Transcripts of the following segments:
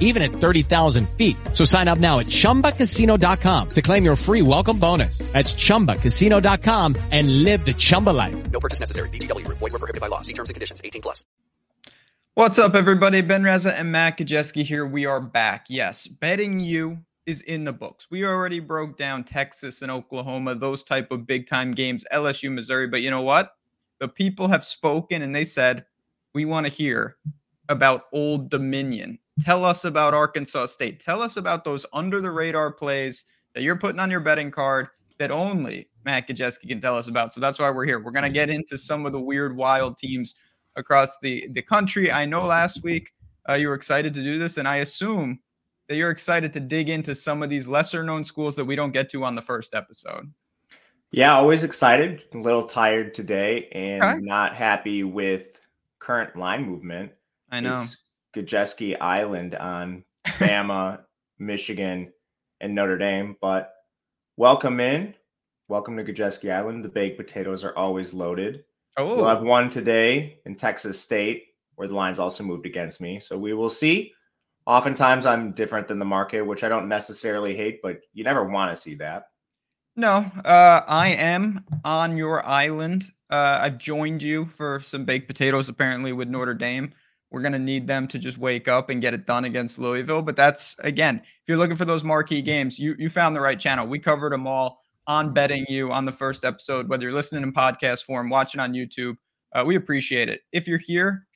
even at 30,000 feet. So sign up now at ChumbaCasino.com to claim your free welcome bonus. That's ChumbaCasino.com and live the Chumba life. No purchase necessary. VGW Group. Void were prohibited by law. See terms and conditions. 18 plus. What's up, everybody? Ben Reza and Matt Gajewski here. We are back. Yes, Betting U is in the books. We already broke down Texas and Oklahoma, those type of big time games, LSU, Missouri. But you know what? The people have spoken and they said, we want to hear about Old Dominion. Tell us about Arkansas State. Tell us about those under the radar plays that you're putting on your betting card that only Matt Gajewski can tell us about. So that's why we're here. We're going to get into some of the weird, wild teams across the, the country. I know last week uh, you were excited to do this, and I assume that you're excited to dig into some of these lesser known schools that we don't get to on the first episode. Yeah, always excited. A little tired today and Okay. not happy with current line movement. I know. It's Gajewski Island on Bama, Michigan, and Notre Dame. But welcome in. Welcome to Gajewski Island. The baked potatoes are always loaded. Oh. We'll have one today in Texas State, where the lines also moved against me. So we will see. Oftentimes I'm different than the market, which I don't necessarily hate, but you never want to see that. no. Uh, I am on your island. Uh, I've joined you for some baked potatoes, apparently, with Notre Dame. We're going to need them to just wake up and get it done against Louisville. But that's, again, if you're looking for those marquee games, you, you found the right channel. We covered them all on Betting U on the first episode, whether you're listening in podcast form, watching on YouTube. Uh, we appreciate it. If you're here,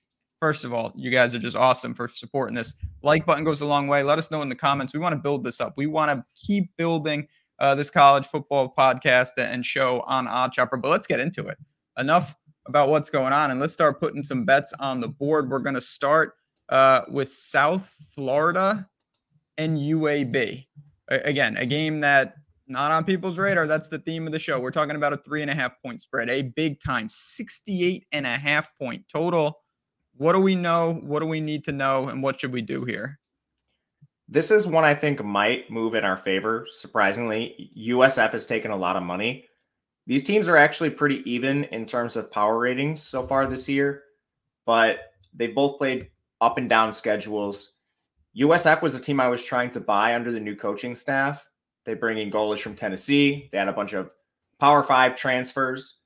first of all, you guys are just awesome for supporting this. Like button goes a long way. Let us know in the comments. We want to build this up. We want to keep building uh, this college football podcast and show on OddsShopper. But let's get into it. Enough about what's going on, and let's start putting some bets on the board. We're going to start uh, with South Florida and UAB. A- again, a game that not on people's radar. That's the theme of the show. We're talking about a three and a half point spread, a big time 68 and a half point total. What do we know? What do we need to know? And what should we do here? This is one I think might move in our favor. Surprisingly, USF has taken a lot of money. These teams are actually pretty even in terms of power ratings so far this year, but they both played up and down schedules. USF was a team I was trying to buy under the new coaching staff. They bring in Golesh from Tennessee. They had a bunch of Power Five transfers,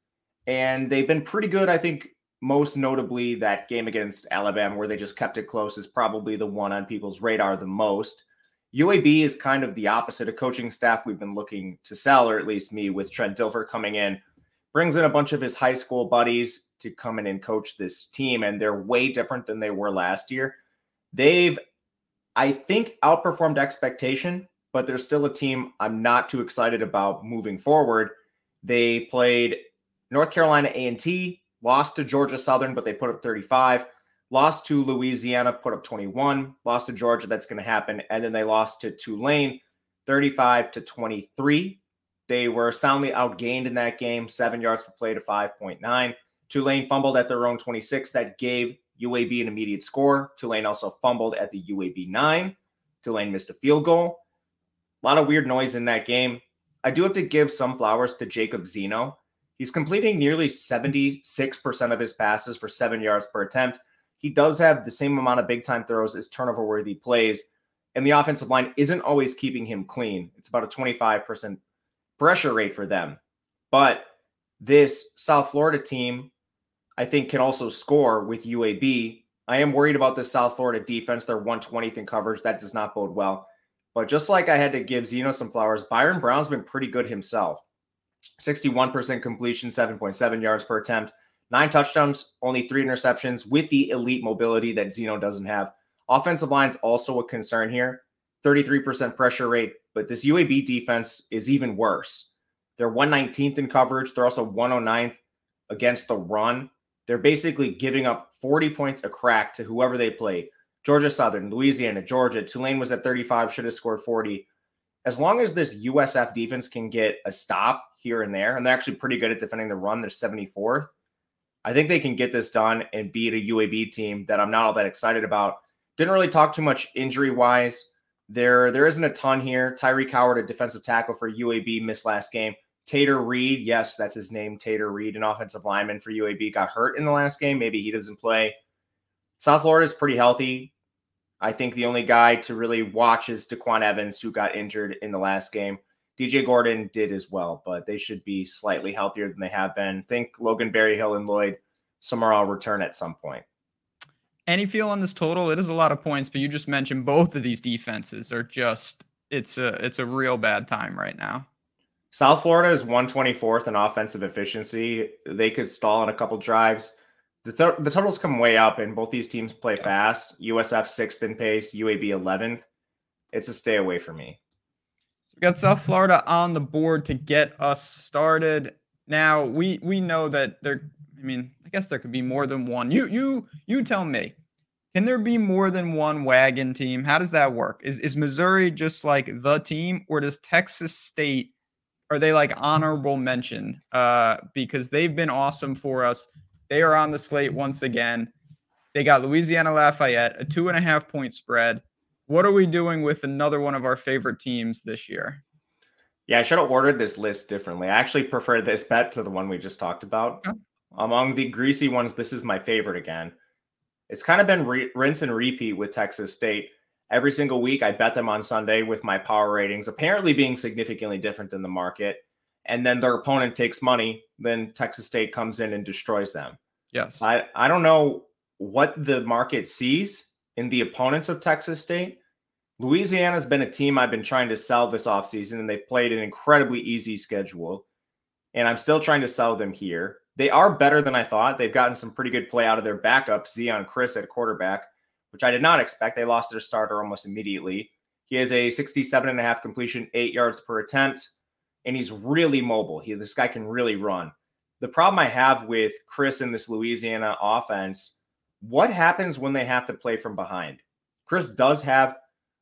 and they've been pretty good. I think most notably that game against Alabama, where they just kept it close, is probably the one on people's radar the most. UAB is kind of the opposite. of coaching staff we've been looking to sell, or at least me, with Trent Dilfer coming in, brings in a bunch of his high school buddies to come in and coach this team, and they're way different than they were last year. They've, I think, outperformed expectation, but they're still a team I'm not too excited about moving forward. They played North Carolina A&T, lost to Georgia Southern, but they put up 35 lost to Louisiana, put up 21, lost to Georgia, that's going to happen. And then they lost to Tulane, 35 to 23. They were soundly outgained in that game, seven yards per play to 5.9. Tulane fumbled at their own 26. That gave UAB an immediate score. Tulane also fumbled at the UAB nine. Tulane missed a field goal. A lot of weird noise in that game. I do have to give some flowers to Jacob Zeno. He's completing nearly 76% of his passes for seven yards per attempt. He does have the same amount of big time throws as turnover worthy plays, and the offensive line isn't always keeping him clean. It's about a 25% pressure rate for them. But this South Florida team, I think, can also score with UAB. I am worried about this South Florida defense. They're 120th in coverage. That does not bode well. But just like I had to give Zeno some flowers, Byron Brown's been pretty good himself. 61% completion, 7.7 yards per attempt, Nine touchdowns, only three interceptions with the elite mobility that Zeno doesn't have. Offensive line's also a concern here. 33% pressure rate, but this UAB defense is even worse. They're 119th in coverage. They're also 109th against the run. They're basically giving up 40 points a crack to whoever they play. Georgia Southern, Louisiana, Georgia. Tulane was at 35, should have scored 40. As long as this USF defense can get a stop here and there, and they're actually pretty good at defending the run, they're 74th. I think they can get this done and beat a UAB team that I'm not all that excited about. Didn't really talk too much injury wise. There, there isn't a ton here. Tyree Howard, a defensive tackle for UAB, missed last game. Tater Reed, yes, that's his name, Tater Reed, an offensive lineman for UAB, got hurt in the last game. Maybe he doesn't play. South Florida is pretty healthy. I think the only guy to really watch is DeQuan Evans, who got injured in the last game. DJ Gordon did as well, but they should be slightly healthier than they have been. think Logan Berryhill and Lloyd Summerall return at some point. Any feel on this total? It is a lot of points, but you just mentioned both of these defenses are just it's a it's a real bad time right now. South Florida is 124th in offensive efficiency. They could stall on a couple drives. The, th- the totals come way up, and both these teams play yeah. fast. USF sixth in pace, UAB 11th. It's a stay away for me. We got South Florida on the board to get us started. Now we we know that there. I mean, I guess there could be more than one. You you you tell me. Can there be more than one wagon team? How does that work? Is is Missouri just like the team, or does Texas State? Are they like honorable mention? Uh, because they've been awesome for us. They are on the slate once again. They got Louisiana Lafayette, a two and a half point spread. What are we doing with another one of our favorite teams this year? Yeah, I should have ordered this list differently. I actually prefer this bet to the one we just talked about. Oh, okay. Among the greasy ones, this is my favorite again. It's kind of been re- rinse and repeat with Texas State. Every single week, I bet them on Sunday with my power ratings, apparently being significantly different than the market and then their opponent takes money, then Texas State comes in and destroys them. Yes. I, I don't know what the market sees in the opponents of Texas State. Louisiana's been a team I've been trying to sell this offseason, and they've played an incredibly easy schedule. And I'm still trying to sell them here. They are better than I thought. They've gotten some pretty good play out of their backup, Zeon Chriss at quarterback, which I did not expect. They lost their starter almost immediately. He has a 67 and a half completion, eight yards per attempt and he's really mobile. He this guy can really run. The problem I have with Chriss in this Louisiana offense, what happens when they have to play from behind? Chriss does have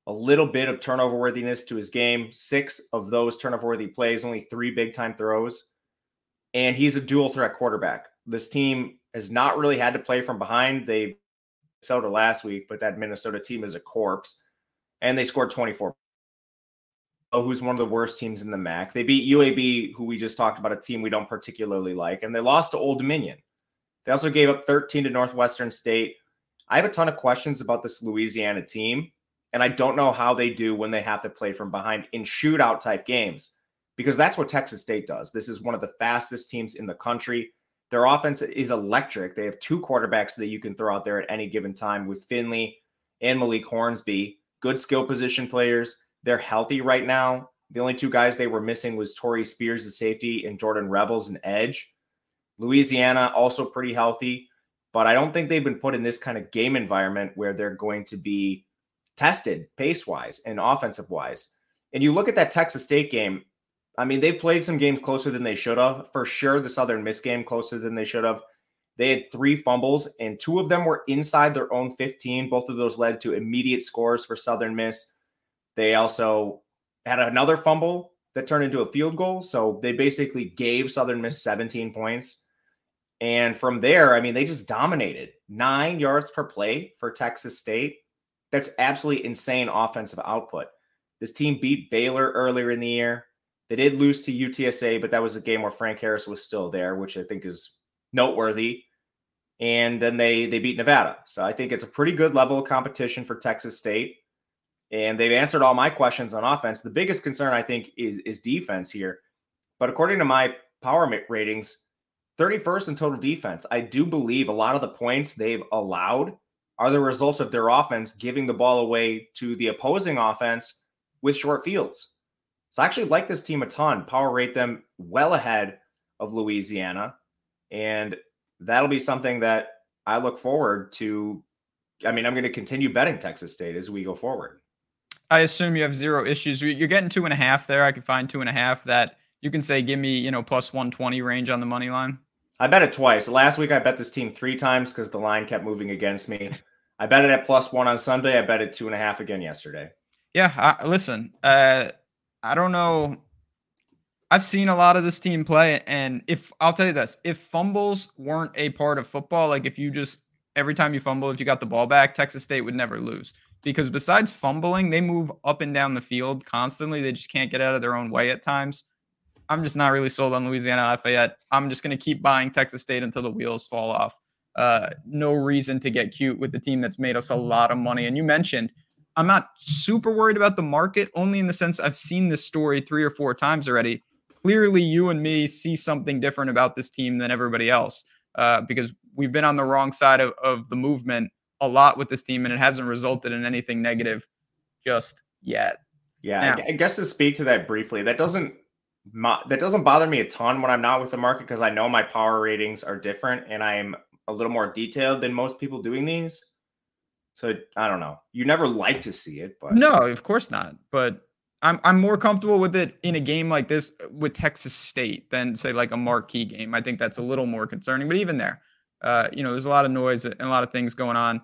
a little bit of turnover worthiness to his game. Six of those turnover worthy plays, only three big time throws. And he's a dual threat quarterback. This team has not really had to play from behind. They Minnesota last week, but that Minnesota team is a corpse. And they scored 24 Oh, who's one of the worst teams in the MAC. They beat UAB, who we just talked about, a team we don't particularly like, and they lost to Old Dominion. They also gave up 13 to Northwestern State. I have a ton of questions about this Louisiana team, and I don't know how they do when they have to play from behind in shootout type games because that's what Texas State does. This is one of the fastest teams in the country. Their offense is electric. They have two quarterbacks that you can throw out there at any given time with Finley and Malik Hornsby, good skill position players. They're healthy right now. The only two guys they were missing was Torrey Spears, the safety, and Jordan Revels, an edge. Louisiana also pretty healthy, but I don't think they've been put in this kind of game environment where they're going to be tested pace wise and offensive wise. And you look at that Texas State game. I mean, they played some games closer than they should have. For sure, the Southern Miss game closer than they should have. They had three fumbles, and two of them were inside their own 15. Both of those led to immediate scores for Southern Miss. They also had another fumble that turned into a field goal. So they basically gave Southern Miss 17 points. And from there, I mean, they just dominated nine yards per play for Texas State. That's absolutely insane offensive output. This team beat Baylor earlier in the year. They did lose to UTSA, but that was a game where Frank Harris was still there, which I think is noteworthy. And then they they beat Nevada. So I think it's a pretty good level of competition for Texas State and they've answered all my questions on offense. The biggest concern, I think, is is defense here. But according to my power ratings, 31st in total defense. I do believe a lot of the points they've allowed are the results of their offense giving the ball away to the opposing offense with short fields. So I actually like this team a ton. Power rate them well ahead of Louisiana. And that'll be something that I look forward to. I mean, I'm going to continue betting Texas State as we go forward. I assume you have zero issues. You're getting two and a half there. I can find two and a half that you can say, give me, you know, plus 120 range on the money line. I bet it twice. Last week, I bet this team three times because the line kept moving against me. I bet it at plus one on Sunday. I bet it two and a half again yesterday. Yeah. I, listen, uh, I don't know. I've seen a lot of this team play, and if I'll tell you this, if fumbles weren't a part of football, like if you just every time you fumble, if you got the ball back, Texas State would never lose because besides fumbling, they move up and down the field constantly. They just can't get out of their own way at times. I'm just not really sold on Louisiana Lafayette. I'm just going to keep buying Texas State until the wheels fall off. Uh, no reason to get cute with the team that's made us a lot of money. And you mentioned, I'm not super worried about the market, only in the sense I've seen this story three or four times already. Clearly, you and me see something different about this team than everybody else uh, because we've been on the wrong side of, of the movement a lot with this team, and it hasn't resulted in anything negative just yet. Yeah, now, I guess to speak to that briefly, that doesn't that doesn't bother me a ton when I'm not with the market because I know my power ratings are different and I'm a little more detailed than most people doing these. So I don't know. You never like to see it, but no, of course not. But I'm I'm more comfortable with it in a game like this with Texas State than say like a marquee game. I think that's a little more concerning. But even there, uh, you know, there's a lot of noise and a lot of things going on.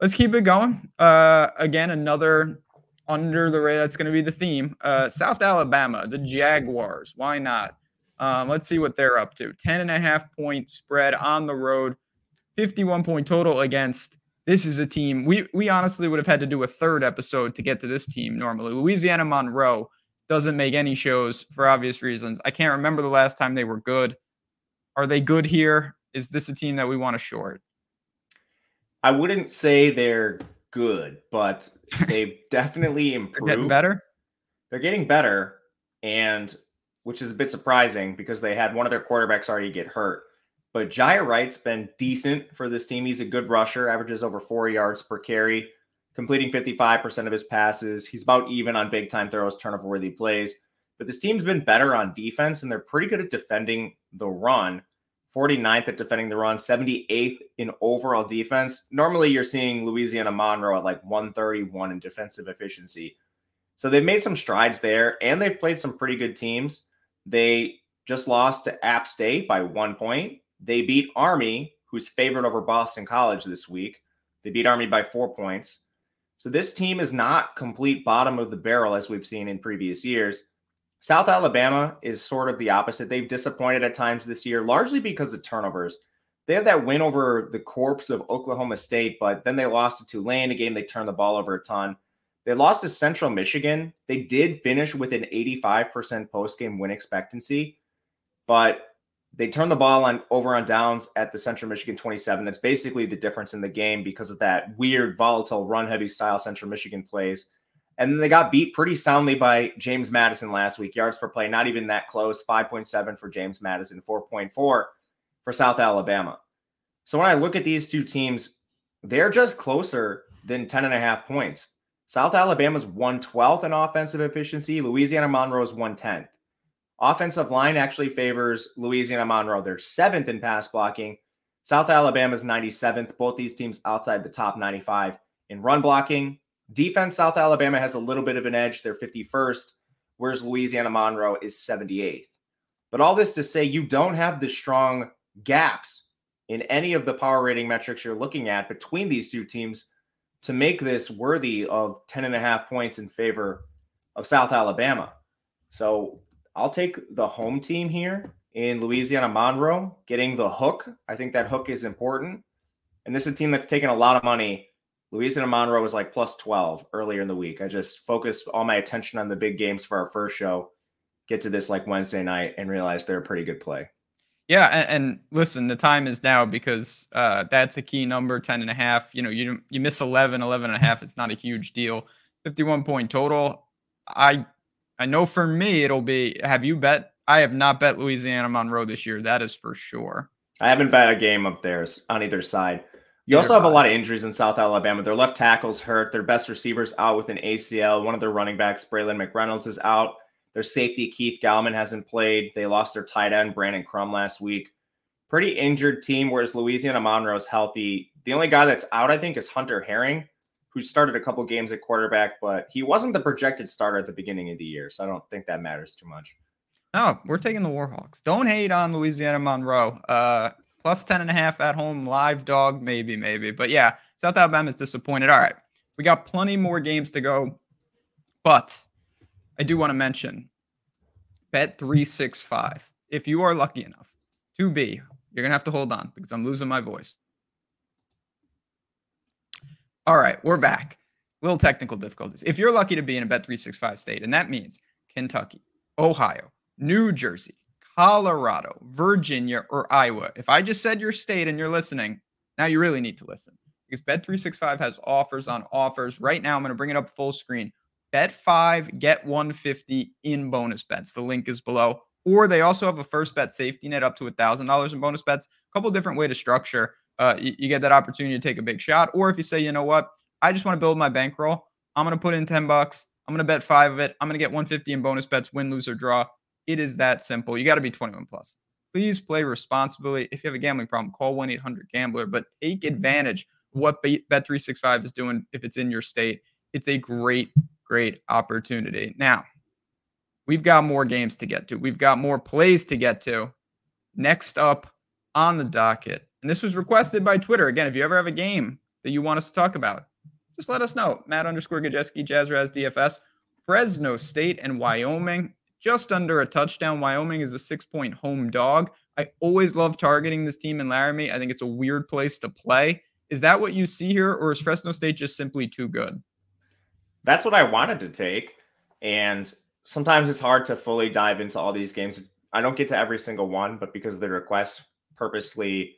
Let's keep it going. Uh, again, another under the radar. That's going to be the theme. Uh, South Alabama, the Jaguars. Why not? Um, let's see what they're up to. 10 and a half point spread on the road, 51 point total against. This is a team we we honestly would have had to do a third episode to get to this team normally. Louisiana Monroe doesn't make any shows for obvious reasons. I can't remember the last time they were good. Are they good here? Is this a team that we want to short? I wouldn't say they're good, but they've definitely improved. They're getting better. They're getting better, and which is a bit surprising because they had one of their quarterbacks already get hurt. But Jiya Wright's been decent for this team. He's a good rusher, averages over four yards per carry, completing 55% of his passes. He's about even on big time throws, turnover worthy plays. But this team's been better on defense, and they're pretty good at defending the run. 49th at defending the run, 78th in overall defense. Normally, you're seeing Louisiana Monroe at like 131 in defensive efficiency. So they've made some strides there, and they've played some pretty good teams. They just lost to App State by one point. They beat Army, who's favored over Boston College this week. They beat Army by four points. So this team is not complete bottom of the barrel as we've seen in previous years. South Alabama is sort of the opposite. They've disappointed at times this year, largely because of turnovers. They had that win over the corpse of Oklahoma State, but then they lost to Tulane, a game they turned the ball over a ton. They lost to Central Michigan. They did finish with an 85% post-game win expectancy, but they turned the ball on over on downs at the Central Michigan 27. That's basically the difference in the game because of that weird, volatile, run-heavy style Central Michigan plays. And then they got beat pretty soundly by James Madison last week. Yards per play, not even that close. 5.7 for James Madison, 4.4 for South Alabama. So when I look at these two teams, they're just closer than 10 and a half points. South Alabama's 112th in offensive efficiency. Louisiana Monroe's 110th. Offensive line actually favors Louisiana Monroe. They're seventh in pass blocking. South Alabama's 97th. Both these teams outside the top 95 in run blocking. Defense, South Alabama has a little bit of an edge. They're 51st, whereas Louisiana Monroe is 78th. But all this to say, you don't have the strong gaps in any of the power rating metrics you're looking at between these two teams to make this worthy of 10 and a half points in favor of South Alabama. So I'll take the home team here in Louisiana Monroe, getting the hook. I think that hook is important. And this is a team that's taken a lot of money Louisiana Monroe was like plus 12 earlier in the week. I just focused all my attention on the big games for our first show, get to this like Wednesday night and realize they're a pretty good play. Yeah, and, and, listen, the time is now because uh, that's a key number, 10 and a half. You know, you you miss 11, 11 and a half, it's not a huge deal. 51 point total. I I know for me it'll be have you bet I have not bet Louisiana Monroe this year. That is for sure. I haven't bet a game of theirs on either side. You also have a lot of injuries in South Alabama. Their left tackle's hurt. Their best receivers out with an ACL. One of their running backs, Braylon McReynolds, is out. Their safety, Keith Gallman, hasn't played. They lost their tight end, Brandon Crum, last week. pretty injured team, whereas Louisiana Monroe is healthy. The only guy that's out, I think, is Hunter Herring, who started a couple games at quarterback, but he wasn't the projected starter at the beginning of the year. So I don't think that matters too much. No, we're taking the Warhawks. Don't hate on Louisiana Monroe. Uh, plus 10 and a half at home, live dog, maybe, maybe. But yeah, South Alabama is disappointed. All right. We got plenty more games to go. But I do want to mention Bet 365. If you are lucky enough to be, you're to have to hold on because I'm losing my voice. All right, we're back. Little technical difficulties. If you're lucky to be in a Bet 365 state, and that means Kentucky, Ohio, New Jersey, Colorado, Virginia, or Iowa. If I just said your state and you're listening, now you really need to listen because Bet365 has offers on offers. Right now, I'm going to bring it up full screen. Bet five, get 150 in bonus bets. The link is below. Or they also have a first bet safety net up to $1,000 in bonus bets. A couple different way to structure. Uh, you, you get that opportunity to take a big shot. Or if you say, you know what, I just want to build my bankroll. I'm going to put in 10 bucks. I'm going to bet five of it. I'm going to get 150 in bonus bets, win, lose, or draw. It is that simple. You got to be 21 plus. Please play responsibly. If you have a gambling problem, call 1 800 Gambler, but take advantage of what Bet365 is doing if it's in your state. It's a great great opportunity. Now, we've got more games to get to. We've got more plays to get to. Next up on the docket, and this was requested by Twitter. Again, if you ever have a game that you want us to talk about, just let us know. Matt underscore Gajewski, Jazz Jazzraz DFS, Fresno State and Wyoming, just under a touchdown. Wyoming is a six point home dog. I always love targeting this team in Laramie. I think it's a weird place to play. Is that what you see here, or is Fresno State just simply too good? that's what I wanted to take. And sometimes it's hard to fully dive into all these games. I don't get to every single one, but because of the request, purposely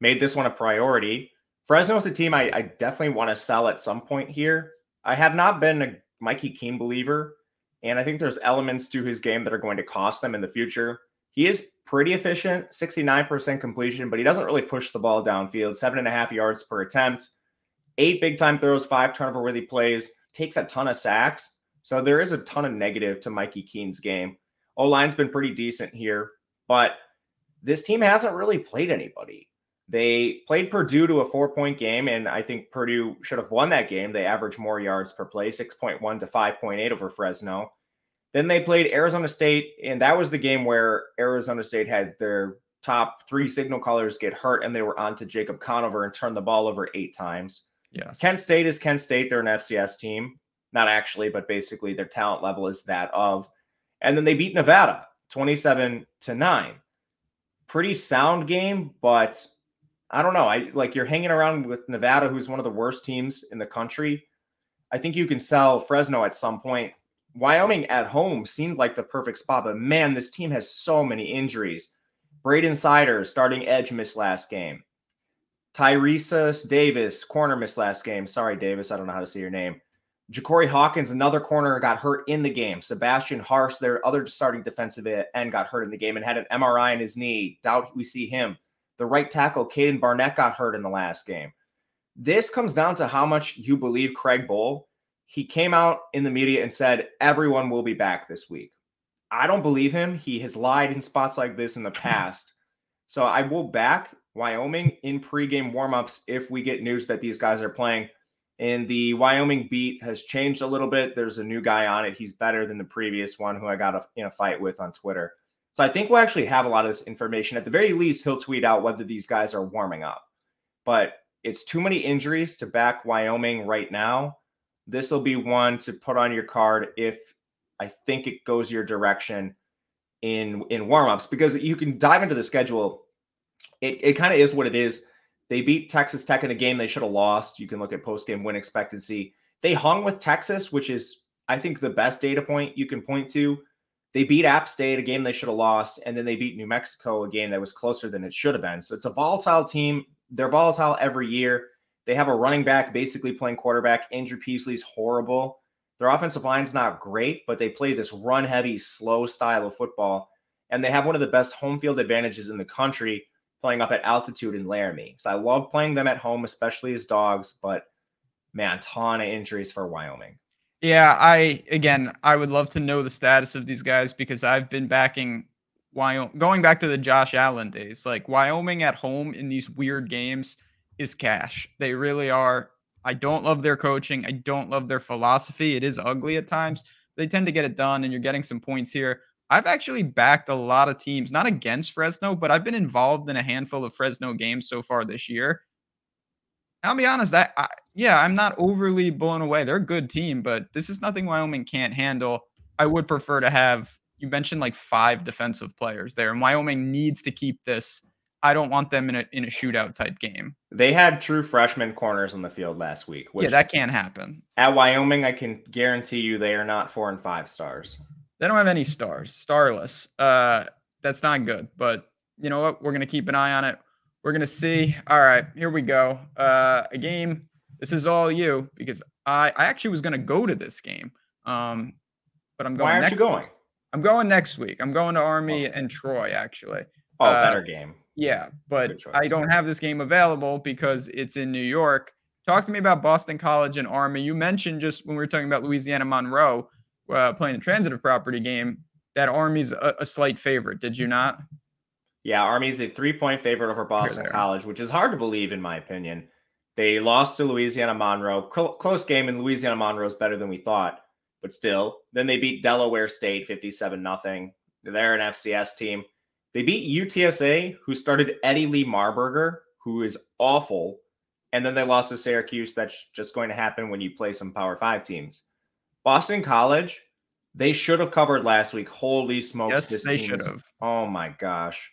made this one a priority. Fresno is a team I, I definitely want to sell at some point here. I have not been a Mikey Keene believer, and I think there's elements to his game that are going to cost them in the future. He is pretty efficient, 69% completion, but he doesn't really push the ball downfield, seven and a half yards per attempt, eight big time throws, five turnover worthy plays takes a ton of sacks. So there is a ton of negative to Mikey Keene's game. O line's been pretty decent here, but this team hasn't really played anybody. They played Purdue to a four point game, and I think Purdue should have won that game. They averaged more yards per play, 6.1 to 5.8 over Fresno. Then they played Arizona State, and that was the game where Arizona State had their top three signal callers get hurt, and they were on to Jacob Conover and turned the ball over eight times. Yes. Kent State is Kent State. They're an FCS team. Not actually, but basically their talent level is that of. And then they beat Nevada 27 to 9. Pretty sound game, but I don't know. I like you're hanging around with Nevada, who's one of the worst teams in the country. I think you can sell Fresno at some point. Wyoming at home seemed like the perfect spot, but man, this team has so many injuries. Braden Sider, starting edge, missed last game. Tyrecus Davis, corner missed last game. Sorry, Davis. I don't know how to say your name. Ja'Cory Hawkins, another corner, got hurt in the game. Sebastian Harsh, their other starting defensive end, got hurt in the game and had an MRI in his knee. Doubt we see him. The right tackle, Caden Barnett, got hurt in the last game. This comes down to how much you believe Craig Bohl. He came out in the media and said, everyone will be back this week. I don't believe him. He has lied in spots like this in the past. So I will back Wyoming in pregame warmups if we get news that these guys are playing. And the Wyoming beat has changed a little bit. There's a new guy on it. He's better than the previous one who I got a, in a fight with on Twitter. So I think we'll actually have a lot of this information. At the very least, he'll tweet out whether these guys are warming up. But it's too many injuries to back Wyoming right now. This will be one to put on your card if I think it goes your direction in in warmups because you can dive into the schedule it, it kind of is what it is. They beat Texas Tech in a game they should have lost. You can look at post game win expectancy. They hung with Texas, which is, I think, the best data point you can point to. They beat App State, a game they should have lost, and then they beat New Mexico, a game that was closer than it should have been. So it's a volatile team. They're volatile every year. They have a running back basically playing quarterback. Andrew Peasley's horrible. Their offensive line's not great, but they play this run heavy, slow style of football. And they have one of the best home field advantages in the country playing up at altitude in Laramie. So I love playing them at home, especially as dogs, but man, ton of injuries for Wyoming. Yeah, I again, I would love to know the status of these guys because I've been backing Wyoming, going back to the Josh Allen days, like Wyoming at home in these weird games is cash. They really are. I don't love their coaching. I don't love their philosophy. It is ugly at times. They tend to get it done, and you're getting some points here. I've actually backed a lot of teams, not against Fresno, but I've been involved in a handful of Fresno games so far this year. I'll be honest, that I, yeah, I'm not overly blown away. They're a good team, but this is nothing Wyoming can't handle. I would prefer to have you mentioned like five defensive players there, and Wyoming needs to keep this. I don't want them in a in a shootout type game. They had true freshman corners on the field last week. yeah, that can't happen. At Wyoming, I can guarantee you they are not four and five stars. They don't have any stars, starless. Uh, that's not good. But you know what? We're gonna keep an eye on it. We're gonna see. All right, here we go. Uh, a game. This is all you because I I actually was gonna go to this game. Um, but I'm going. Why aren't next you going? Week. I'm going next week. I'm going to Army oh. and Troy actually. Oh, uh, better game. Yeah, but I don't have this game available because it's in New York. Talk to me about Boston College and Army. You mentioned just when we were talking about Louisiana Monroe uh, playing the transitive property game that Army's a, a slight favorite. Did you not? Yeah, Army's a three point favorite over Boston College, which is hard to believe, in my opinion. They lost to Louisiana Monroe. Cl- close game, and Louisiana Monroe is better than we thought, but still. Then they beat Delaware State 57 0. They're an FCS team. They beat UTSA, who started Eddie Lee Marburger, who is awful. And then they lost to Syracuse. That's just going to happen when you play some Power Five teams. Boston College, they should have covered last week. Holy smokes. Yes, this they should have. Oh my gosh.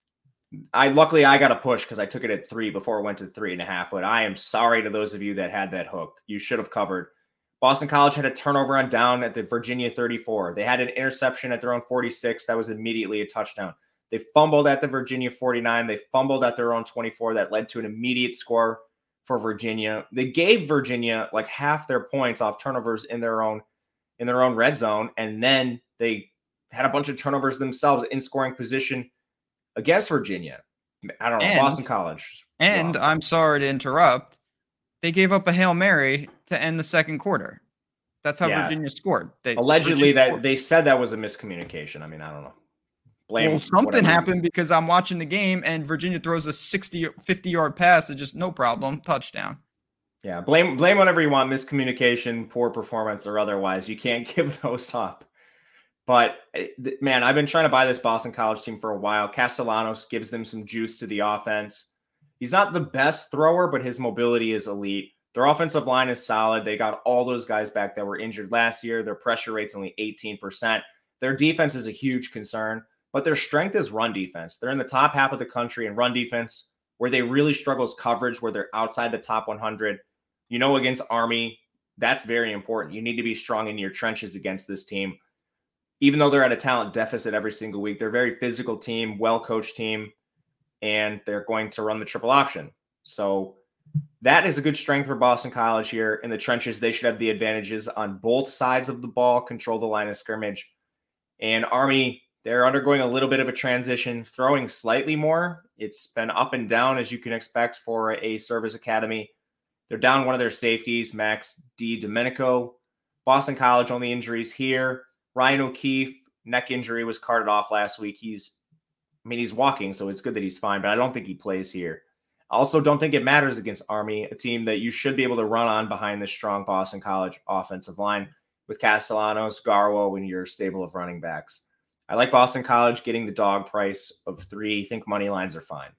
I luckily I got a push because I took it at three before it went to three and a half. But I am sorry to those of you that had that hook. You should have covered. Boston College had a turnover on down at the Virginia 34. They had an interception at their own 46. That was immediately a touchdown. They fumbled at the Virginia 49. They fumbled at their own 24. That led to an immediate score for Virginia. They gave Virginia like half their points off turnovers in their own in their own red zone, and then they had a bunch of turnovers themselves in scoring position against Virginia. I don't know and, Boston College. And. I'm sorry to interrupt. They gave up a hail mary to end the second quarter. That's how yeah. Virginia scored. They, Allegedly, Virginia that scored. they said that was a miscommunication. I mean, I don't know. Blame well, something happened because I'm watching the game and Virginia throws a 60, 50 yard pass and just no problem, touchdown. Yeah, blame blame whatever you want, miscommunication, poor performance, or otherwise. You can't give those up. But eh, man, I've been trying to buy this Boston College team for a while. Castellanos gives them some juice to the offense. He's not the best thrower, but his mobility is elite. Their offensive line is solid. They got all those guys back that were injured last year. Their pressure rate's only 18%. Their defense is a huge concern but their strength is run defense. They're in the top half of the country in run defense. Where they really struggle is coverage, where they're outside the top 100. You know, against Army, that's very important. You need to be strong in your trenches against this team. Even though they're at a talent deficit every single week, they're a very physical team, well coached team, and they're going to run the triple option. So that is a good strength for Boston College here in the trenches. They should have the advantages on both sides of the ball, control the line of scrimmage. And Army, they're undergoing a little bit of a transition, throwing slightly more. It's been up and down, as you can expect for a service academy. They're down one of their safeties, Max DiDomenico. Boston College, only injuries here. Ryan O'Keefe, neck injury was carted off last week. He's, I mean, he's walking, so it's good that he's fine, but I don't think he plays here. Also don't think it matters against Army, a team that you should be able to run on behind this strong Boston College offensive line with Castellanos, Garwo, and your stable of running backs. I like Boston College getting the dog price of three. I think money lines are fine.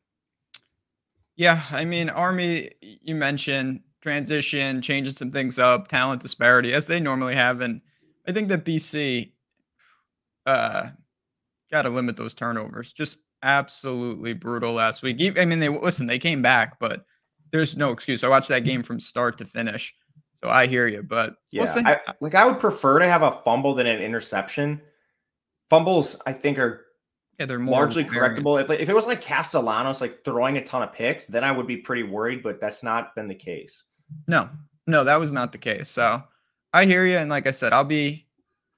Yeah, I mean, Army, you mentioned transition, changing some things up, talent disparity, as they normally have. And I think that BC uh got to limit those turnovers. Just absolutely brutal last week. I mean, they listen, they came back, but there's no excuse. I watched that game from start to finish. So I hear you, but yeah, listen, I, like I would prefer to have a fumble than an interception fumbles, I think, are Yeah, they're more largely variant. correctable. If, if it was like Castellanos, like throwing a ton of picks, then I would be pretty worried, but that's not been the case. No, no, that was not the case. So I hear you, and like I said, I'll be,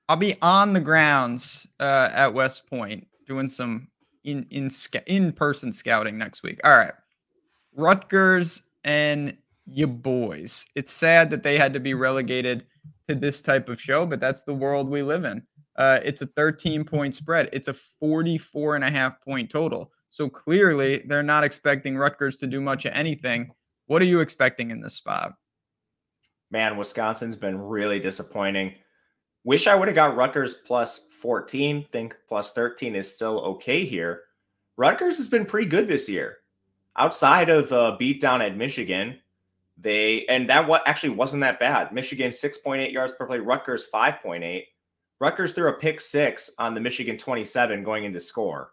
I'll be on the grounds uh, at West Point doing some in in in person scouting next week. All right, Rutgers and you boys. It's sad that they had to be relegated to this type of show, but that's the world we live in. Uh, it's a 13 point spread. It's a 44 and a half point total. So clearly, they're not expecting Rutgers to do much of anything. What are you expecting in this spot? Man, Wisconsin's been really disappointing. Wish I would have got Rutgers plus 14. Think plus 13 is still okay here. Rutgers has been pretty good this year. Outside of a beatdown at Michigan, they and that what actually wasn't that bad. Michigan 6.8 yards per play, Rutgers 5.8. Rutgers threw a pick six on the Michigan 27 going into score.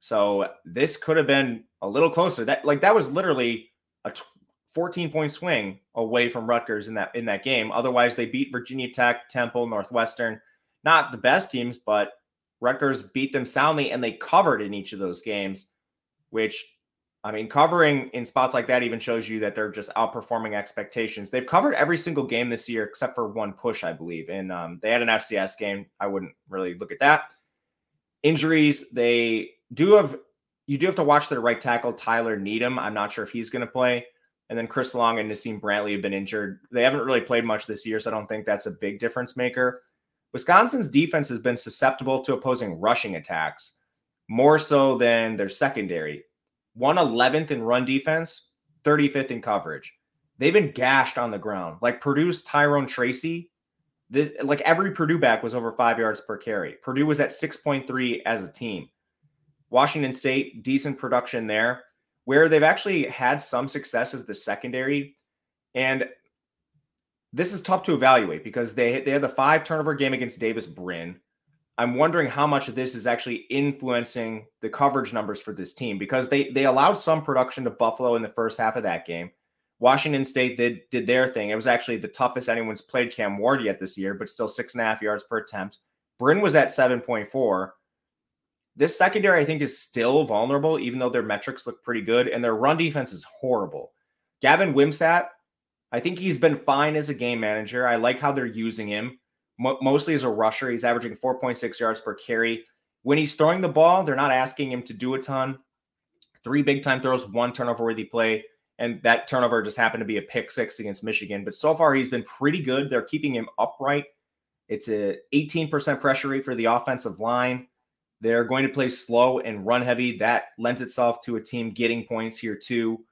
So this could have been a little closer. That like that was literally a 14 point swing away from Rutgers in that in that game. Otherwise, they beat Virginia Tech, Temple, Northwestern. Not the best teams, but Rutgers beat them soundly and they covered in each of those games, which I mean, covering in spots like that even shows you that they're just outperforming expectations. They've covered every single game this year except for one push, I believe. And um, they had an FCS game. I wouldn't really look at that. Injuries, they do have, you do have to watch their right tackle, Tyler Needham. I'm not sure if he's going to play. And then Chris Long and Nassim Brantley have been injured. They haven't really played much this year, so I don't think that's a big difference maker. Wisconsin's defense has been susceptible to opposing rushing attacks more so than their secondary. 111th in run defense, 35th in coverage. They've been gashed on the ground. Like Purdue's Tyrone Tracy, this like every Purdue back was over five yards per carry. Purdue was at 6.3 as a team. Washington State, decent production there. Where they've actually had some success as the secondary. And this is tough to evaluate because they they had the five turnover game against Davis Brin. I'm wondering how much of this is actually influencing the coverage numbers for this team because they they allowed some production to Buffalo in the first half of that game. Washington State did did their thing. It was actually the toughest anyone's played Cam Ward yet this year, but still six and a half yards per attempt. Brin was at 7.4. This secondary, I think, is still vulnerable, even though their metrics look pretty good, and their run defense is horrible. Gavin Wimsatt, I think he's been fine as a game manager. I like how they're using him mo- mostly as a rusher. He's averaging 4.6 yards per carry. When he's throwing the ball, they're not asking him to do a ton. Three big time throws, one turnover worthy play. And that turnover just happened to be a pick six against Michigan. But so far, he's been pretty good. They're keeping him upright. It's a 18% pressure rate for the offensive line. They're going to play slow and run heavy. That lends itself to a team getting points here, too.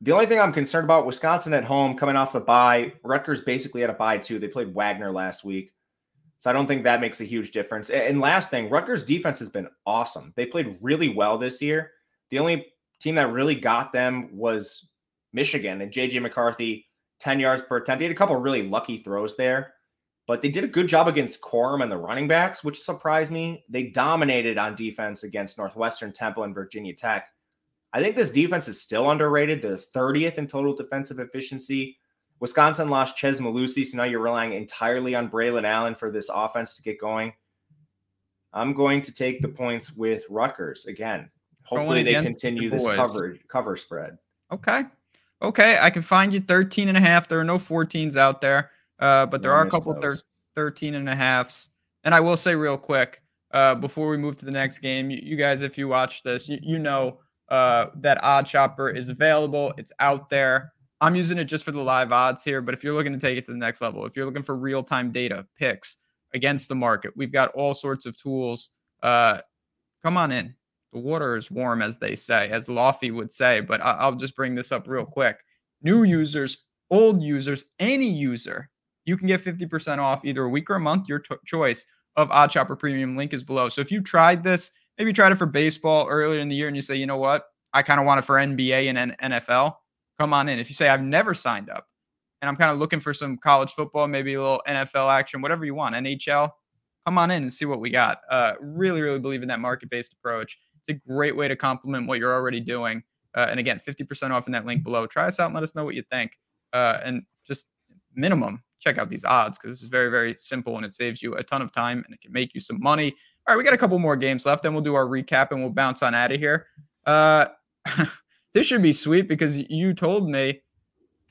The only thing I'm concerned about Wisconsin at home coming off a bye. Rutgers basically had a bye too. They played Wagner last week. So I don't think that makes a huge difference. And last thing, Rutgers defense has been awesome. They played really well this year. The only team that really got them was Michigan and JJ McCarthy, 10 yards per attempt. He had a couple really lucky throws there, but they did a good job against Corum and the running backs, which surprised me. They dominated on defense against Northwestern Temple and Virginia Tech. I think this defense is still underrated. They're 30th in total defensive efficiency. Wisconsin lost Chez Mellusi, so now you're relying entirely on Braylon Allen for this offense to get going. I'm going to take the points with Rutgers again. Hopefully they continue this cover cover spread. Okay. Okay. I can find you 13 and a half. There are no 14s out there, uh, but there are a couple thir- 13 and a halves. And I will say real quick, uh, before we move to the next game, you, you guys, if you watch this, you, you know uh, that OddsShopper is available. It's out there. I'm using it just for the live odds here, but if you're looking to take it to the next level, if you're looking for real time data, picks against the market, we've got all sorts of tools. Uh, come on in. The water is warm, as they say, as Lofty would say, but I- I'll just bring this up real quick. New users, old users, any user, you can get 50% off either a week or a month, your t- choice of OddsShopper Premium. Link is below. So if you tried this, maybe you tried it for baseball earlier in the year and you say, you know what, I kind of want it for NBA and NFL, come on in. If you say, I've never signed up and I'm kind of looking for some college football, maybe a little NFL action, whatever you want, NHL, come on in and see what we got. Uh, really, really believe in that market based approach. It's a great way to complement what you're already doing. Uh, and again, 50% off in that link below. Try us out and let us know what you think. Uh, and just minimum, check out these odds because this is very, very simple and it saves you a ton of time and it can make you some money. All right, we got a couple more games left, then we'll do our recap and we'll bounce on out of here. Uh, this should be sweet because you told me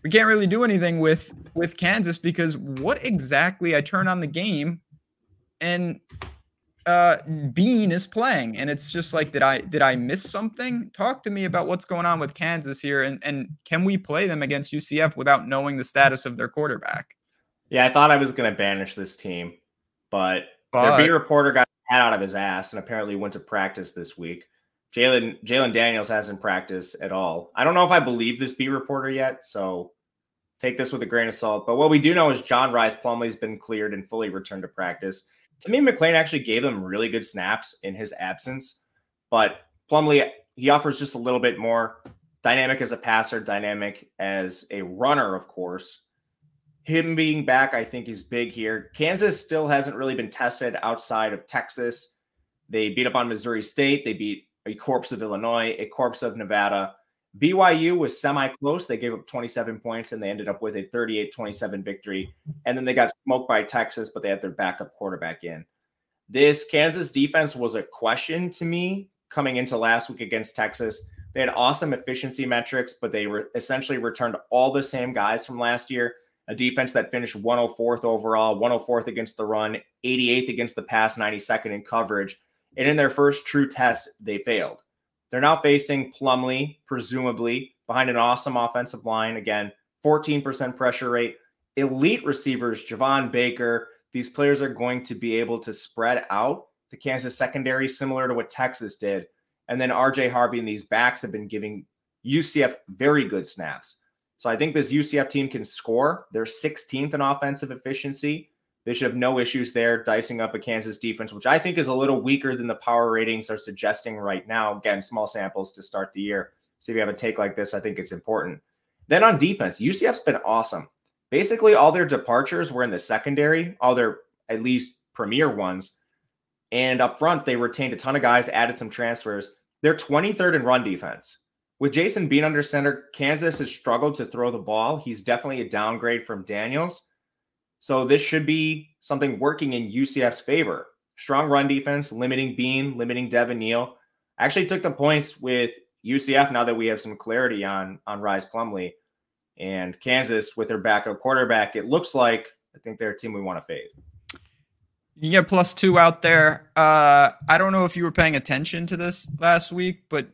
we can't really do anything with with Kansas because what exactly? I turn on the game and uh Bean is playing and it's just like did I did I miss something? Talk to me about what's going on with Kansas here and and can we play them against UCF without knowing the status of their quarterback? Yeah, I thought I was going to banish this team, but, But- their beat reporter got hat out of his ass and apparently went to practice this week. Jalon Jalon Daniels hasn't practiced at all. I don't know if I believe this beat reporter yet, so take this with a grain of salt. But what we do know is John Rhys Plumlee's been cleared and fully returned to practice. To me, McClain actually gave them really good snaps in his absence, but Plumlee he offers just a little bit more dynamic as a passer, dynamic as a runner, of course him being back, I think, is big here. Kansas still hasn't really been tested outside of Texas. They beat up on Missouri State. They beat a corpse of Illinois, a corpse of Nevada. BYU was semi close. They gave up 27 points and they ended up with a 38 27 victory. And then they got smoked by Texas, but they had their backup quarterback in. This Kansas defense was a question to me coming into last week against Texas. They had awesome efficiency metrics, but they were essentially returned all the same guys from last year a defense that finished 104th overall, 104th against the run, 88th against the pass, 92nd in coverage. And in their first true test, they failed. They're now facing Plumlee, presumably behind an awesome offensive line. Again, 14% pressure rate, elite receivers, Javon Baker. These players are going to be able to spread out the Kansas secondary, similar to what Texas did. And then RJ Harvey and these backs have been giving UCF very good snaps. So I think this UCF team can score. They're 16th in offensive efficiency. They should have no issues there dicing up a Kansas defense, which I think is a little weaker than the power ratings are suggesting right now. Again, small samples to start the year. So if you have a take like this, I think it's important. Then on defense, UCF's been awesome. Basically, all their departures were in the secondary, all their at least premier ones. And up front, they retained a ton of guys, added some transfers. They're 23rd in run defense. With Jason Bean under center, Kansas has struggled to throw the ball. He's definitely a downgrade from Daniels. So this should be something working in UCF's favor. Strong run defense, limiting Bean, limiting Devin Neal. I actually took the points with UCF now that we have some clarity on on Rhys Plumlee and Kansas with their backup quarterback. It looks like I think they're a team we want to fade. You get plus two out there. Uh, I don't know if you were paying attention to this last week, but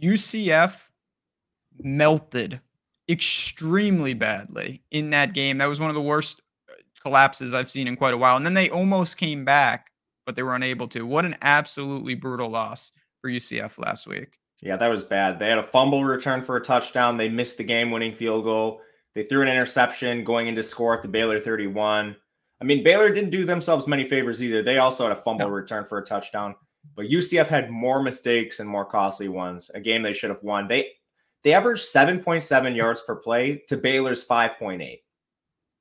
UCF melted extremely badly in that game. That was one of the worst uh, collapses I've seen in quite a while. And then they almost came back, but they were unable to. What an absolutely brutal loss for UCF last week. Yeah, that was bad. They had a fumble return for a touchdown. They missed the game winning field goal. They threw an interception going into score at the Baylor 31. I mean, Baylor didn't do themselves many favors either. They also had a fumble No. return for a touchdown. But UCF had more mistakes and more costly ones. A game they should have won. They they averaged 7.7 yards per play to Baylor's 5.8.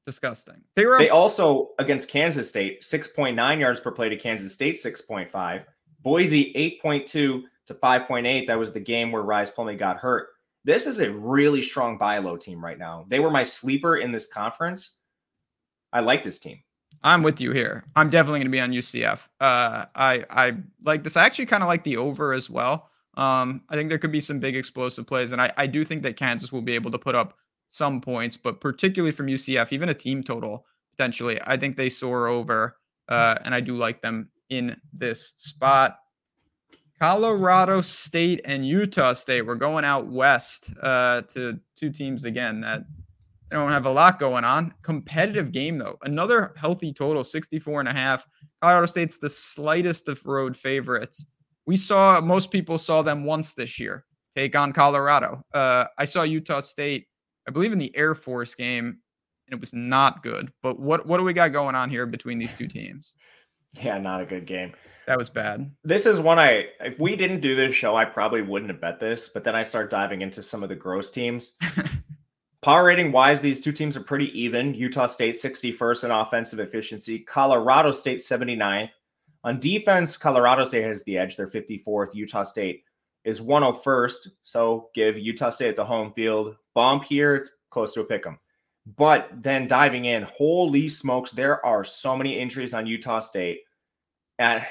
Disgusting. They were They also against Kansas State, 6.9 yards per play to Kansas State, 6.5. Boise, 8.2 to 5.8. That was the game where Rhys Plumlee got hurt. This is a really strong buy low team right now. They were my sleeper in this conference. I like this team. I'm with you here. I'm definitely going to be on UCF. Uh, I I like this. I actually kind of like the over as well. Um, I think there could be some big explosive plays, and I, I do think that Kansas will be able to put up some points, but particularly from UCF, even a team total potentially, I think they soar over, uh, and I do like them in this spot. Colorado State and Utah State. We're going out west uh, to two teams again that they don't have a lot going on. Competitive game though. Another healthy total, 64 and a half. Colorado State's the slightest of road favorites. We saw most people saw them once this year take on Colorado. Uh, I saw Utah State, I believe in the Air Force game, and it was not good. But what what do we got going on here between these two teams? Yeah, not a good game. That was bad. This is one I, if we didn't do this show, I probably wouldn't have bet this. But then I start diving into some of the gross teams. Power rating wise, these two teams are pretty even. Utah State 61st in offensive efficiency, Colorado State 79th. On defense, Colorado State has the edge. They're 54th. Utah State is 101st. So give Utah State the home field bump here. It's close to a pick 'em. But then diving in, holy smokes, there are so many injuries on Utah State. And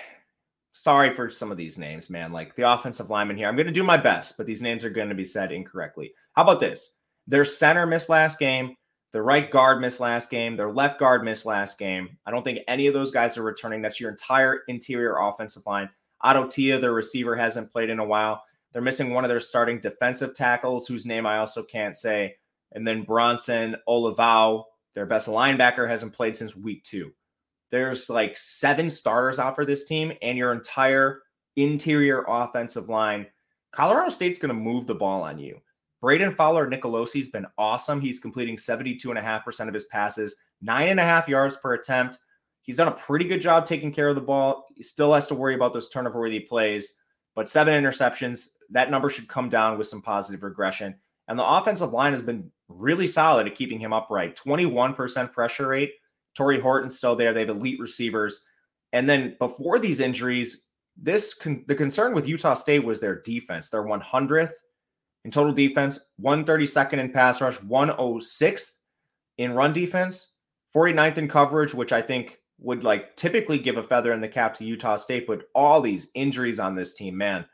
sorry for some of these names, man. Like the offensive lineman here. I'm going to do my best, but these names are going to be said incorrectly. How about this? Their center missed last game. Their right guard missed last game. Their left guard missed last game. I don't think any of those guys are returning. That's your entire interior offensive line. Otto Tia, their receiver, hasn't played in a while. They're missing one of their starting defensive tackles, whose name I also can't say. And then Bronson Olivao, their best linebacker, hasn't played since week two. There's like seven starters out for this team, and your entire interior offensive line. Colorado State's going to move the ball on you. Brayden Fowler-Nicolosi's been awesome. He's completing 72.5% of his passes, nine and a half yards per attempt. He's done a pretty good job taking care of the ball. He still has to worry about those turnover worthy plays, but seven interceptions. That number should come down with some positive regression. And the offensive line has been really solid at keeping him upright. 21% pressure rate. Tory Horton's still there. They have elite receivers. And then before these injuries, this con- the concern with Utah State was their defense. They're 100th in total defense, 132nd in pass rush, 106th in run defense, 49th in coverage, which I think would like typically give a feather in the cap to Utah State. But all these injuries on this team, man,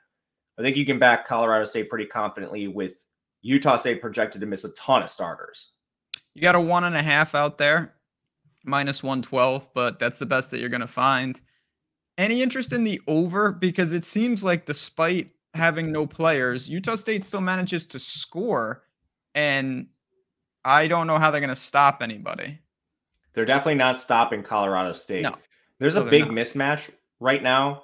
I think you can back Colorado State pretty confidently with Utah State projected to miss a ton of starters. You got a one and a half out there, minus 112, but that's the best that you're going to find. Any interest in the over? Because it seems like despite having no players, Utah State still manages to score. And I don't know how they're going to stop anybody. They're definitely not stopping Colorado State. No. There's No, a big not. mismatch right now,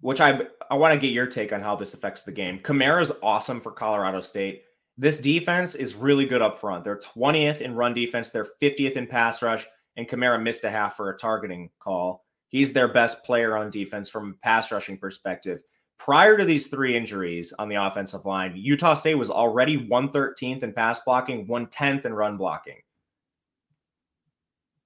which I I want to get your take on how this affects the game. Kamara's awesome for Colorado State. This defense is really good up front. They're 20th in run defense, they're 50th in pass rush, and Kamara missed a half for a targeting call. He's their best player on defense from a pass rushing perspective. Prior to these three injuries on the offensive line, Utah State was already 113th in pass blocking, 110th in run blocking.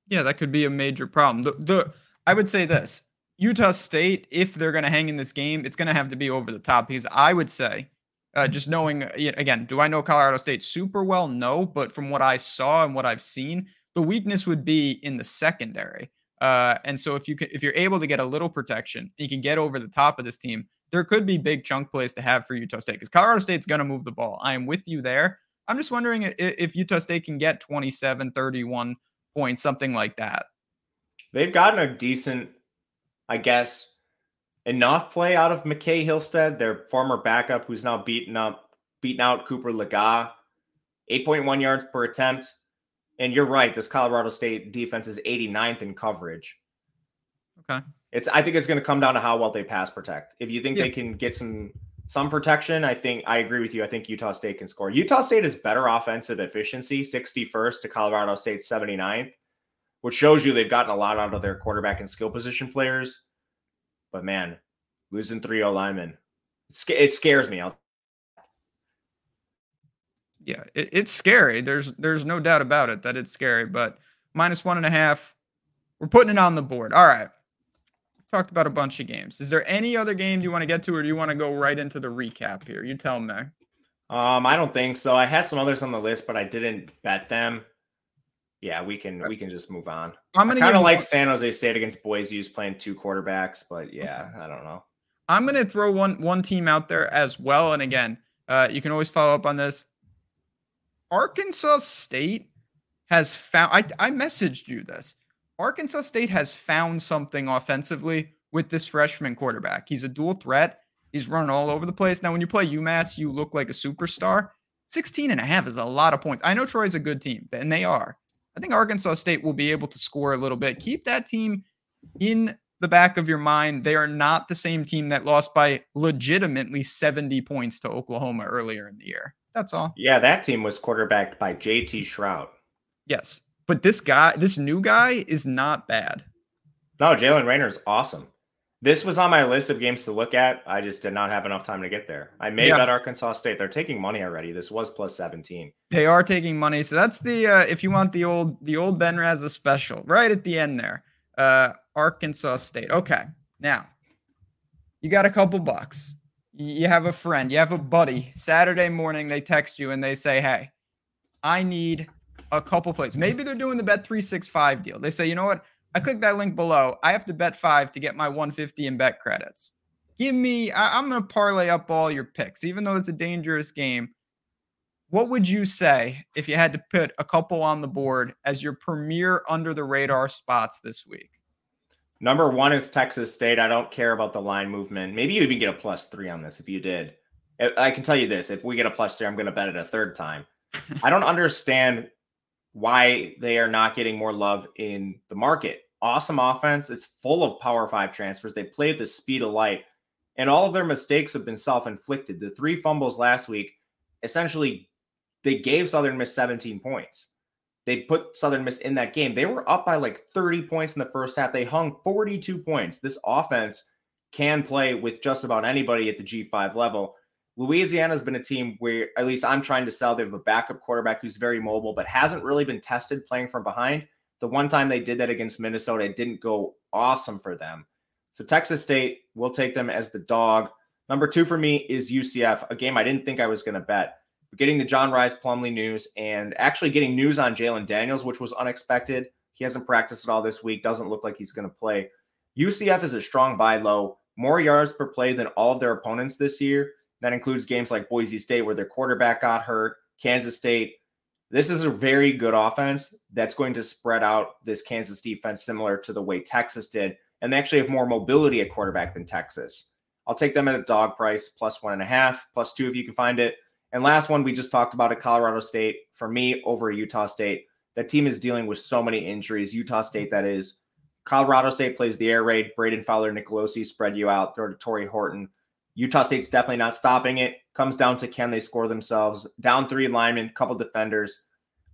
Yeah, that could be a major problem. The, the I would say this Utah State, if they're going to hang in this game, it's going to have to be over the top because I would say, uh, just knowing, again, do I know Colorado State super well? No, but from what I saw and what I've seen, the weakness would be in the secondary. Uh, and so if you can, if you're able to get a little protection, you can get over the top of this team. There could be big chunk plays to have for Utah State because Colorado State's going to move the ball. I am with you there. I'm just wondering if, if Utah State can get 27, 31 points, something like that. They've gotten a decent, I guess, enough play out of McCae Hillstead, their former backup, who's now beaten up, beaten out Cooper Lega, 8.1 yards per attempt. And you're right, this Colorado State defense is 89th in coverage. Okay. It's I think it's going to come down to how well they pass protect. If you think Yeah. they can get some some protection, I think I agree with you. I think Utah State can score. Utah State is better offensive efficiency, 61st to Colorado State's 79th, which shows you they've gotten a lot out of their quarterback and skill position players. But man, losing 3-0 linemen, it, it scares me. I'll, yeah, it, it's scary. There's there's no doubt about it that it's scary. But minus one and a half, we're putting it on the board. All right. Talked about a bunch of games. Is there any other game you want to get to, or do you want to go right into the recap here? You tell me. um, I don't think so. I had some others on the list, but I didn't bet them. Yeah, we can we can just move on. I'm gonna kind of like one- San Jose State against Boise, who's playing two quarterbacks, but yeah, I don't know. I'm gonna throw one one team out there as well. And again, uh, you can always follow up on this. Arkansas State has found. I I messaged you this. Arkansas State has found something offensively with this freshman quarterback. He's a dual threat. He's running all over the place. Now, when you play UMass, you look like a superstar. 16 and a half is a lot of points. I know Troy's a good team, and they are. I think Arkansas State will be able to score a little bit. Keep that team in the back of your mind. They are not the same team that lost by legitimately 70 points to Oklahoma earlier in the year. That's all. Yeah, that team was quarterbacked by JT Shrout. Yes. But this guy, this new guy is not bad. No, Jaylen Raynor is awesome. This was on my list of games to look at. I just did not have enough time to get there. I made Yeah. that Arkansas State. They're taking money already. This was plus 17. They are taking money. So that's the uh, if you want the old the old Ben Raza special, right at the end there. Uh Arkansas State. Okay. Now, you got a couple bucks. You have a friend, you have a buddy. Saturday morning they text you and they say, "Hey, I need a couple plays." Maybe they're doing the bet 365 deal. They say, "You know what? I click that link below. I have to bet 5 to get my 150 in bet credits." give me. I, I'm going to parlay up all your picks, even though it's a dangerous game. What would you say if you had to put a couple on the board as your premier under the radar spots this week? Number one is Texas State. I don't care about the line movement. Maybe you even get a plus three on this if you did. I can tell you this if we get a plus three, I'm going to bet it a third time. I don't understand why they are not getting more love in the market. Awesome offense. It's full of power five transfers. They play at the speed of light, and all of their mistakes have been self inflicted. The three fumbles last week essentially they gave Southern Miss 17 points. They put Southern Miss in that game. They were up by like 30 points in the first half. They hung 42 points. This offense can play with just about anybody at the G5 level. Louisiana's been a team where, at least I'm trying to sell, they have a backup quarterback who's very mobile, but hasn't really been tested playing from behind. The one time they did that against Minnesota, it didn't go awesome for them. So Texas State will take them as the dog. Number two for me is UCF, a game I didn't think I was going to bet. getting the John Rhys Plumlee news and actually getting news on Jalon Daniels, which was unexpected. He hasn't practiced at all this week. Doesn't look like he's going to play. UCF is a strong buy low, more yards per play than all of their opponents this year. That includes games like Boise State, where their quarterback got hurt, Kansas State. This is a very good offense that's going to spread out this Kansas defense similar to the way Texas did. And they actually have more mobility at quarterback than Texas. I'll take them at a dog price, plus one and a half, plus two if you can find it. And last one, we just talked about at Colorado State. For me, over Utah State. That team is dealing with so many injuries. Utah State, that is. Colorado State plays the air raid. Brayden Fowler, Nicolosi spread you out. Throw to Tory Horton. Utah State's definitely not stopping it. Comes down to can they score themselves? Down three linemen, couple defenders.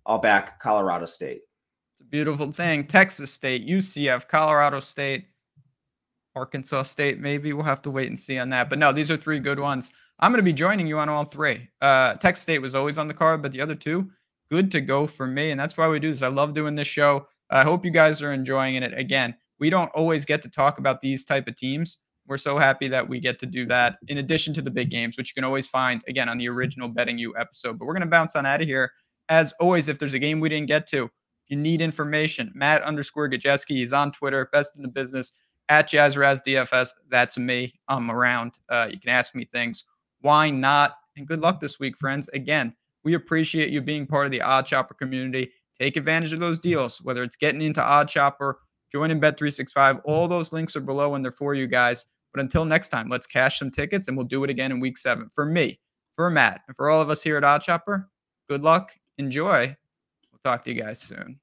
I'll back Colorado State. It's a beautiful thing. Texas State, UCF, Colorado State, Arkansas State. Maybe we'll have to wait and see on that. But no, these are three good ones. I'm going to be joining you on all three. Uh, Texas State was always on the card, but the other two, good to go for me. And that's why we do this. I love doing this show. I hope you guys are enjoying it. Again, we don't always get to talk about these type of teams we're so happy that we get to do that in addition to the big games, which you can always find again on the original Betting U episode. But we're going to bounce on out of here. As always, if there's a game we didn't get to, you need information, Matt underscore Gajewski, he's on Twitter, best in the business at Jazzraz DFS. That's me. I'm around. Uh, you can ask me things. Why not? And good luck this week, friends. Again, we appreciate you being part of the OddsShopper community. Take advantage of those deals, whether it's getting into OddsShopper, joining Bet365. All those links are below and they're for you guys. But until next time, let's cash some tickets and we'll do it again in week seven. For me, for Matt, and for all of us here at OddsShopper, good luck. Enjoy. We'll talk to you guys soon.